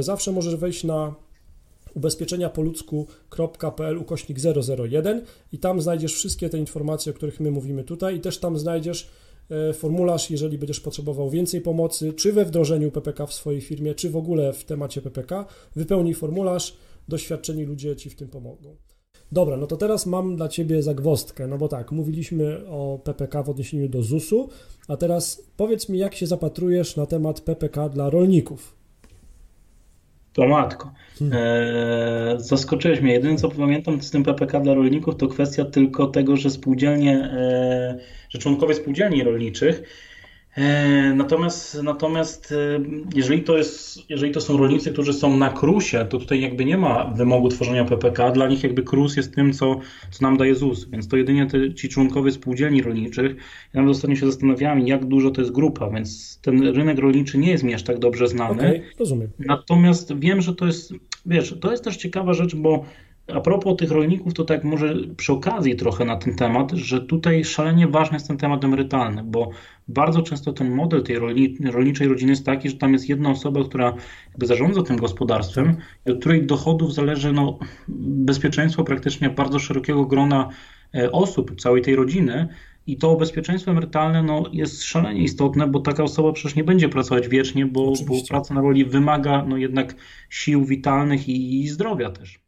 zawsze możesz wejść na ubezpieczenia po ludzku.pl ukośnik 001 i tam znajdziesz wszystkie te informacje, o których my mówimy tutaj i też tam znajdziesz e, formularz, jeżeli będziesz potrzebował więcej pomocy, czy we wdrożeniu PPK w swojej firmie, czy w ogóle w temacie PPK. Wypełnij formularz, doświadczeni ludzie Ci w tym pomogą. Dobra, no to teraz mam dla Ciebie zagwostkę, no bo tak, mówiliśmy o PPK w odniesieniu do ZUS-u, a teraz powiedz mi, jak się zapatrujesz na temat PPK dla rolników. To matko. Hmm. Eee, zaskoczyłeś mnie. Jedyne co pamiętam z tym PPK dla rolników to kwestia tylko tego, że spółdzielnie, e, że członkowie spółdzielni rolniczych E, natomiast, natomiast e, jeżeli to, jest, jeżeli to są rolnicy, którzy są na krusie, to tutaj jakby nie ma wymogu tworzenia PPK. Dla nich jakby krus jest tym, co, co nam daje ZUS, więc to jedynie te, ci członkowie spółdzielni rolniczych. Ja nawet ostatnio się zastanawiałem, jak dużo to jest grupa, więc ten rynek rolniczy nie jest mi aż tak dobrze znany. Okay, rozumiem. Natomiast wiem, że to jest, wiesz, to jest też ciekawa rzecz, bo a propos tych rolników, to tak może przy okazji trochę na ten temat, że tutaj szalenie ważny jest ten temat emerytalny, bo bardzo często ten model tej rolniczej rodziny jest taki, że tam jest jedna osoba, która jakby zarządza tym gospodarstwem od której dochodów zależy no, bezpieczeństwo praktycznie bardzo szerokiego grona e, osób, całej tej rodziny. I to bezpieczeństwo emerytalne no, jest szalenie istotne, bo taka osoba przecież nie będzie pracować wiecznie, bo, bo praca na roli wymaga no, jednak sił witalnych i, i zdrowia też.